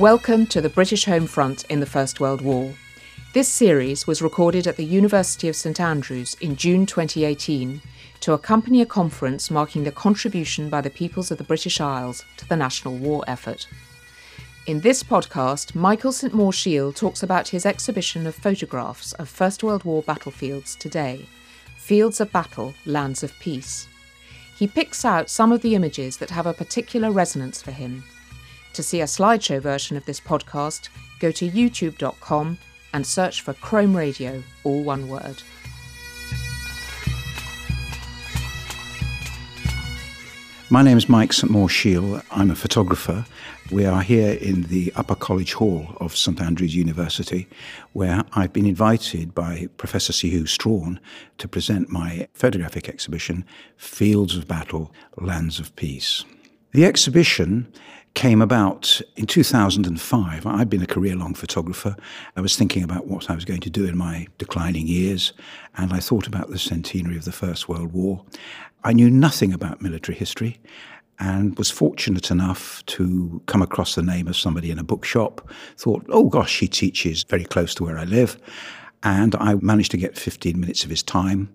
Welcome to the British Home Front in the First World War. This series was recorded at the University of St Andrews in June 2018 to accompany a conference marking the contribution by the peoples of the British Isles to the national war effort. In this podcast, Michael St Maur Shiel talks about his exhibition of photographs of First World War battlefields today Fields of Battle, Lands of Peace. He picks out some of the images that have a particular resonance for him. To see a slideshow version of this podcast, go to youtube.com and search for Chrome Radio, all one word. My name is Mike St Maur Shiel. I'm a photographer. We are here in the Upper College Hall of St Andrews University, where I've been invited by Professor Sir Hugh Strachan to present my photographic exhibition, Fields of Battle, Lands of Peace. The exhibition came about in 2005. I'd been a career long photographer. I was thinking about what I was going to do in my declining years, and I thought about the centenary of the First World War. I knew nothing about military history and was fortunate enough to come across the name of somebody in a bookshop. Thought, oh gosh, he teaches very close to where I live. And I managed to get 15 minutes of his time.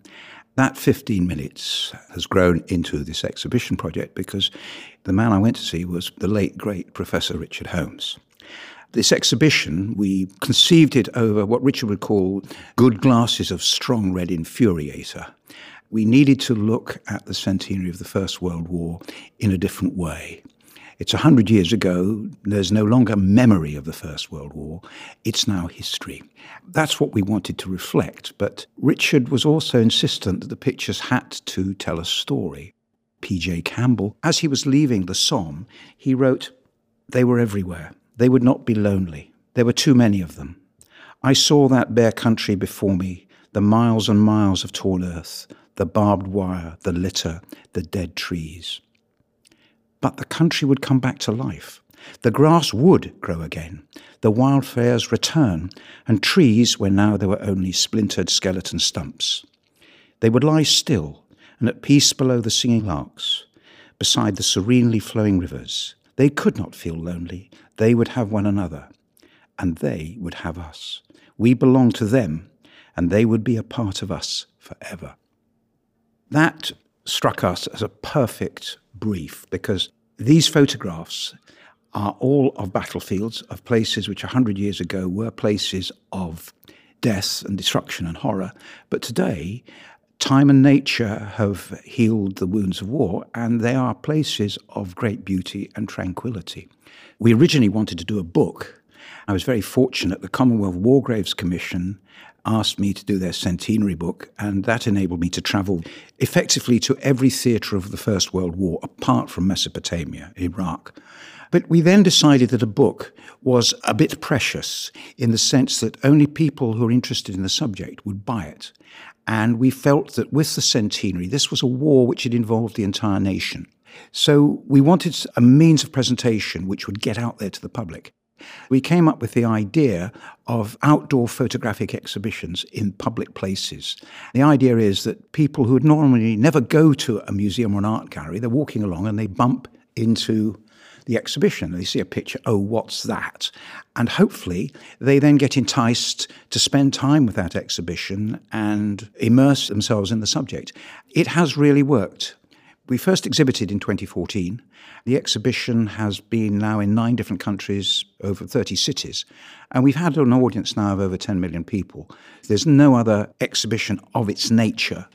That 15 minutes has grown into this exhibition project because the man I went to see was the late, great Professor Richard Holmes. This exhibition, we conceived it over what Richard would call good glasses of strong red infuriator we needed to look at the centenary of the First World War in a different way. It's a hundred years ago. There's no longer memory of the First World War. It's now history. That's what we wanted to reflect. But Richard was also insistent that the pictures had to tell a story. P.J. Campbell, as he was leaving the Somme, he wrote, They were everywhere. They would not be lonely. There were too many of them. I saw that bare country before me, the miles and miles of torn earth, the barbed wire, the litter, the dead trees. But the country would come back to life. The grass would grow again, the wildflowers return, and trees where now there were only splintered skeleton stumps. They would lie still and at peace below the singing larks, beside the serenely flowing rivers. They could not feel lonely. They would have one another, and they would have us. We belong to them, and they would be a part of us forever. That struck us as a perfect brief because these photographs are all of battlefields, of places which 100 years ago were places of death and destruction and horror. But today, time and nature have healed the wounds of war, and they are places of great beauty and tranquility. We originally wanted to do a book. I was very fortunate. The Commonwealth War Graves Commission asked me to do their centenary book, and that enabled me to travel effectively to every theatre of the First World War, apart from Mesopotamia, Iraq. But we then decided that a book was a bit precious in the sense that only people who are interested in the subject would buy it. And we felt that with the centenary, this was a war which had involved the entire nation. So we wanted a means of presentation which would get out there to the public. We came up with the idea of outdoor photographic exhibitions in public places. The idea is that people who would normally never go to a museum or an art gallery, they're walking along and they bump into the exhibition. They see a picture, oh, what's that? And hopefully they then get enticed to spend time with that exhibition and immerse themselves in the subject. It has really worked. We first exhibited in 2014. The exhibition has been now in nine different countries, over 30 cities, and we've had an audience now of over 10 million people. There's no other exhibition of its nature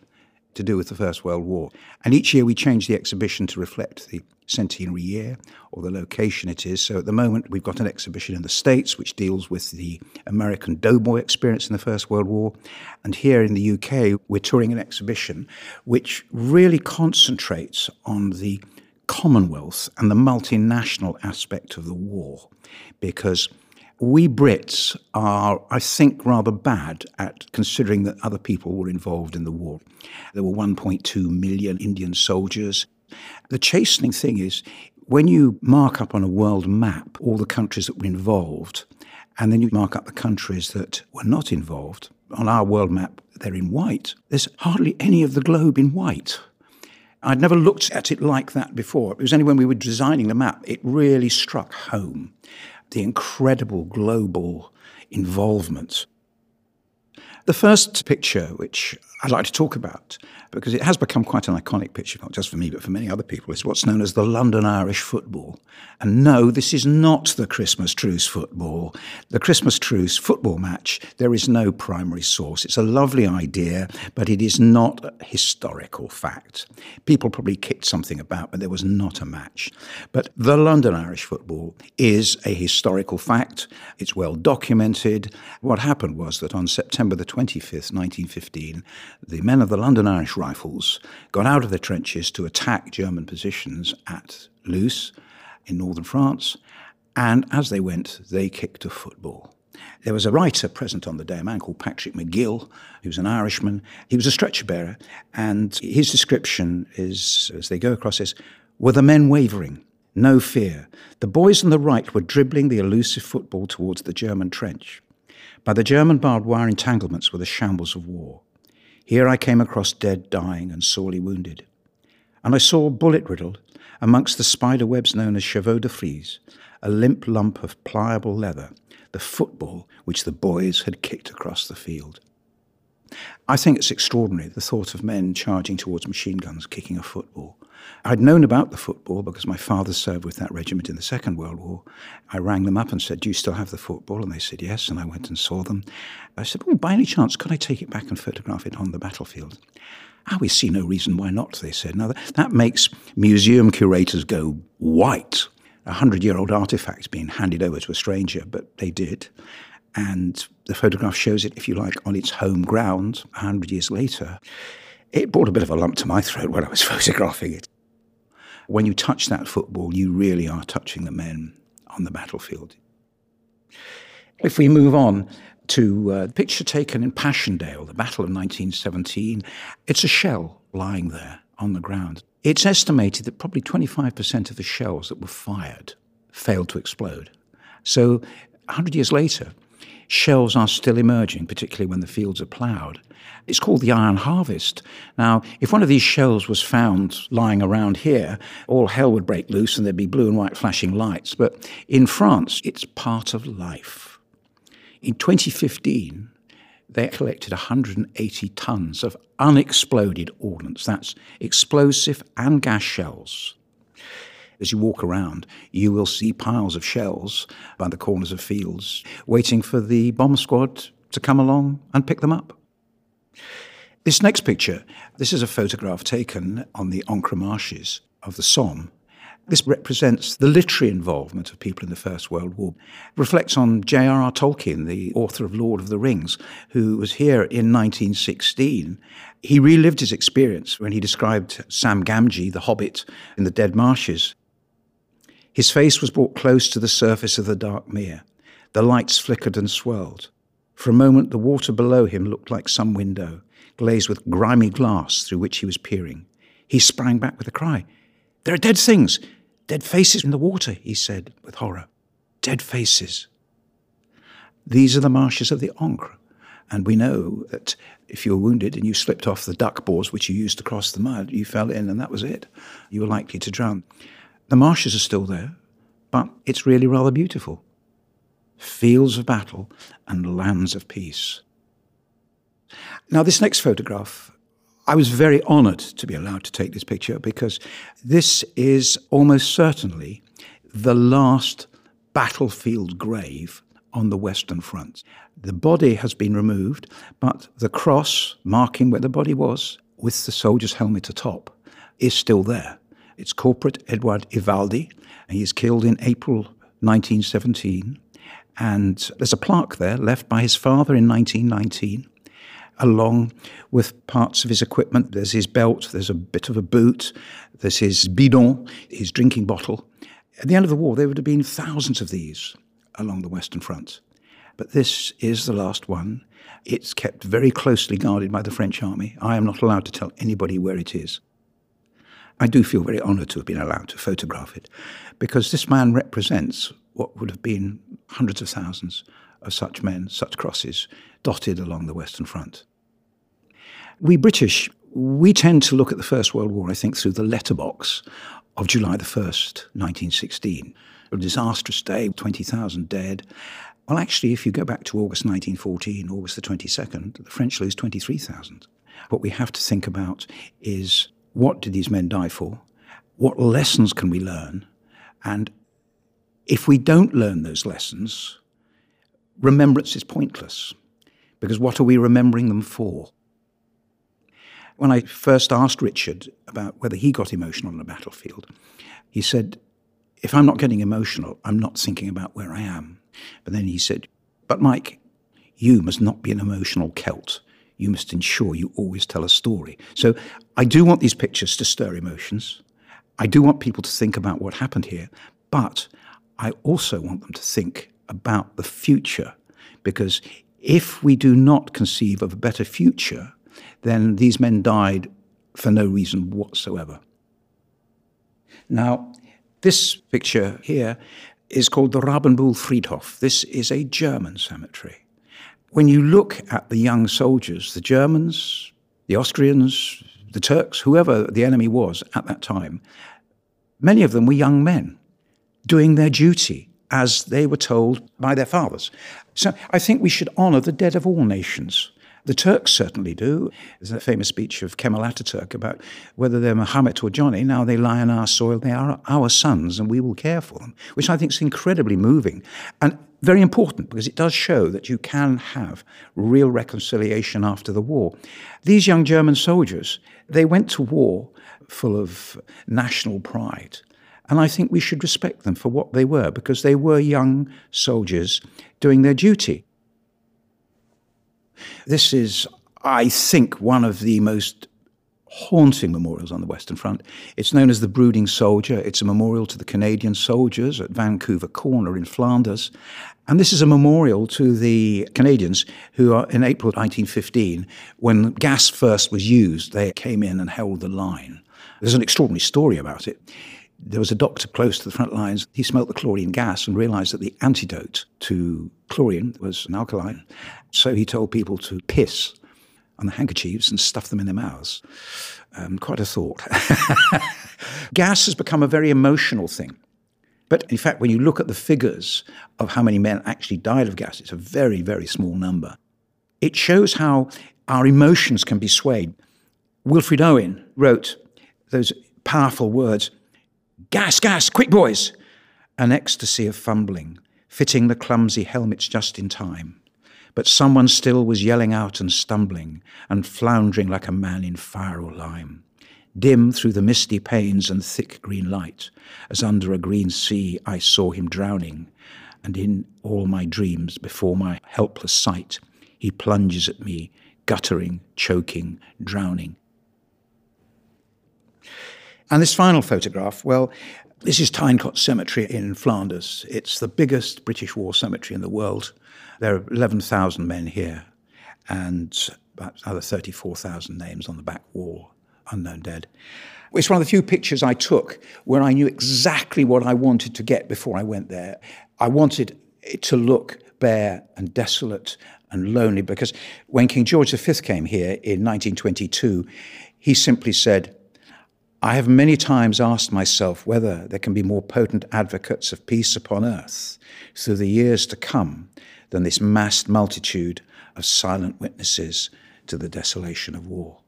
to do with the First World War. And each year we change the exhibition to reflect the centenary year or the location it is. So at the moment we've got an exhibition in the States which deals with the American doughboy experience in the First World War. And here in the UK we're touring an exhibition which really concentrates on the Commonwealth and the multinational aspect of the war because we Brits are, I think, rather bad at considering that other people were involved in the war. There were 1.2 million Indian soldiers. The chastening thing is when you mark up on a world map all the countries that were involved, and then you mark up the countries that were not involved, on our world map, they're in white. There's hardly any of the globe in white. I'd never looked at it like that before. It was only when we were designing the map, it really struck home. The incredible global involvement. The first picture, which I'd like to talk about, because it has become quite an iconic picture, not just for me, but for many other people, is what's known as the London Irish football. And no, this is not the Christmas truce football. The Christmas truce football match, there is no primary source. It's a lovely idea, but it is not a historical fact. People probably kicked something about, but there was not a match. But the London Irish football is a historical fact. It's well documented. What happened was that on September the 25th, 1915, the men of the London Irish Rifles got out of their trenches to attack German positions at Loos in northern France, and as they went, they kicked a football. There was a writer present on the day, a man called Patrick MacGill, who was an Irishman. He was a stretcher bearer, and his description is, as they go across this, were the men wavering? No fear. The boys on the right were dribbling the elusive football towards the German trench. By the German barbed wire entanglements were the shambles of war. Here I came across dead, dying, and sorely wounded. And I saw, bullet riddled, amongst the spider webs known as chevaux de frise, a limp lump of pliable leather, the football which the boys had kicked across the field. I think it's extraordinary, the thought of men charging towards machine guns kicking a football. I'd known about the football because my father served with that regiment in the Second World War. I rang them up and said, Do you still have the football? And they said, Yes. And I went and saw them. I said, Oh, by any chance, could I take it back and photograph it on the battlefield? Ah, we see no reason why not, they said. Now, that, that makes museum curators go white. A hundred year old artifact being handed over to a stranger, but they did. And the photograph shows it, if you like, on its home ground a hundred years later. It brought a bit of a lump to my throat when I was photographing it. When you touch that football, you really are touching the men on the battlefield. If we move on to a uh, picture taken in Passchendaele, the Battle of 1917, it's a shell lying there on the ground. It's estimated that probably 25% of the shells that were fired failed to explode. So, 100 years later, shells are still emerging, particularly when the fields are ploughed. It's called the iron harvest. Now, if one of these shells was found lying around here, all hell would break loose and there'd be blue and white flashing lights. But in France, it's part of life. In 2015, they collected 180 tons of unexploded ordnance. That's explosive and gas shells as you walk around, you will see piles of shells by the corners of fields, waiting for the bomb squad to come along and pick them up. This next picture, this is a photograph taken on the Ancre marshes of the Somme. This represents the literary involvement of people in the First World War. It reflects on J.R.R. Tolkien, the author of Lord of the Rings, who was here in 1916. He relived his experience when he described Sam Gamgee, the hobbit, in the Dead Marshes. His face was brought close to the surface of the dark mere. The lights flickered and swirled. For a moment, the water below him looked like some window, glazed with grimy glass through which he was peering. He sprang back with a cry. There are dead things, dead faces in the water, he said with horror. Dead faces. These are the marshes of the Ancre, and we know that if you were wounded and you slipped off the duck boards which you used to cross the mud, you fell in and that was it. You were likely to drown. The marshes are still there, but it's really rather beautiful. Fields of battle and lands of peace. Now, this next photograph, I was very honored to be allowed to take this picture because this is almost certainly the last battlefield grave on the Western Front. The body has been removed, but the cross marking where the body was, with the soldier's helmet atop, is still there. It's corporate, Edward Ivaldi. He is killed in April 1917. And there's a plaque there left by his father in 1919, along with parts of his equipment. There's his belt, there's a bit of a boot, there's his bidon, his drinking bottle. At the end of the war, there would have been thousands of these along the Western Front. But this is the last one. It's kept very closely guarded by the French army. I am not allowed to tell anybody where it is. I do feel very honoured to have been allowed to photograph it because this man represents what would have been hundreds of thousands of such men, such crosses, dotted along the Western Front. We British, we tend to look at the First World War, I think, through the letterbox of July the 1st, 1916. a disastrous day, 20,000 dead. Well, actually, if you go back to August 1914, August the 22nd, the French lose 23,000. What we have to think about is what did these men die for? What lessons can we learn? And if we don't learn those lessons, remembrance is pointless. Because what are we remembering them for? When I first asked Richard about whether he got emotional on a battlefield, he said, If I'm not getting emotional, I'm not thinking about where I am. But then he said, But Mike, you must not be an emotional Celt. You must ensure you always tell a story. So I do want these pictures to stir emotions. I do want people to think about what happened here, but I also want them to think about the future because if we do not conceive of a better future, then these men died for no reason whatsoever. Now, this picture here is called the Rabenbuhl Friedhof. This is a German cemetery. When you look at the young soldiers, the Germans, the Austrians, the Turks, whoever the enemy was at that time, many of them were young men doing their duty as they were told by their fathers. So I think we should honour the dead of all nations. The Turks certainly do. There's a famous speech of Kemal Ataturk about whether they're Muhammad or Johnny, now they lie on our soil, they are our sons, and we will care for them, which I think is incredibly moving and very important because it does show that you can have real reconciliation after the war. These young German soldiers, they went to war full of national pride. And I think we should respect them for what they were, because they were young soldiers doing their duty. This is, I think, one of the most haunting memorials on the Western Front. It's known as the Brooding Soldier. It's a memorial to the Canadian soldiers at Vancouver Corner in Flanders. And this is a memorial to the Canadians who are in April 1915, when gas first was used, they came in and held the line. There's an extraordinary story about it. There was a doctor close to the front lines. He smelt the chlorine gas and realized that the antidote to chlorine was an alkali. So he told people to piss on the handkerchiefs and stuff them in their mouths. Um, quite a thought. gas has become a very emotional thing. But in fact, when you look at the figures of how many men actually died of gas, it's a very, very small number. It shows how our emotions can be swayed. Wilfred Owen wrote those powerful words Gas, gas, quick, boys! An ecstasy of fumbling, fitting the clumsy helmets just in time. But someone still was yelling out and stumbling, and floundering like a man in fire or lime. Dim through the misty panes and thick green light, as under a green sea I saw him drowning, and in all my dreams, before my helpless sight, he plunges at me, guttering, choking, drowning, and this final photograph, well, this is Tyne Cot Cemetery in Flanders. It's the biggest British war cemetery in the world. There are 11,000 men here and about other 34,000 names on the back wall, unknown dead. It's one of the few pictures I took where I knew exactly what I wanted to get before I went there. I wanted it to look bare and desolate and lonely because when King George V came here in 1922, he simply said, I have many times asked myself whether there can be more potent advocates of peace upon earth through the years to come than this massed multitude of silent witnesses to the desolation of war.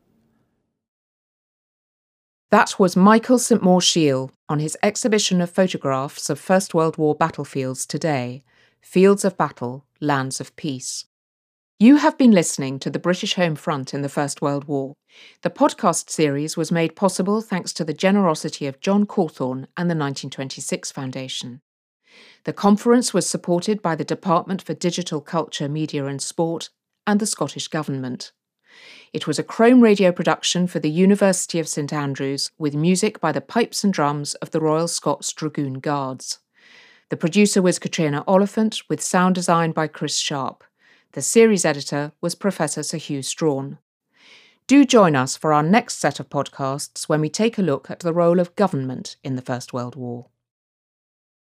That was Michael St. Maur Shiel on his exhibition of photographs of First World War battlefields today Fields of Battle, Lands of Peace. You have been listening to the British Home Front in the First World War. The podcast series was made possible thanks to the generosity of John Cawthorne and the 1926 Foundation. The conference was supported by the Department for Digital Culture, Media and Sport and the Scottish Government. It was a Chrome radio production for the University of St Andrews with music by the pipes and drums of the Royal Scots Dragoon Guards. The producer was Katrina Oliphant with sound design by Chris Sharp. The series editor was Professor Sir Hugh Strachan. Do join us for our next set of podcasts when we take a look at the role of government in the First World War.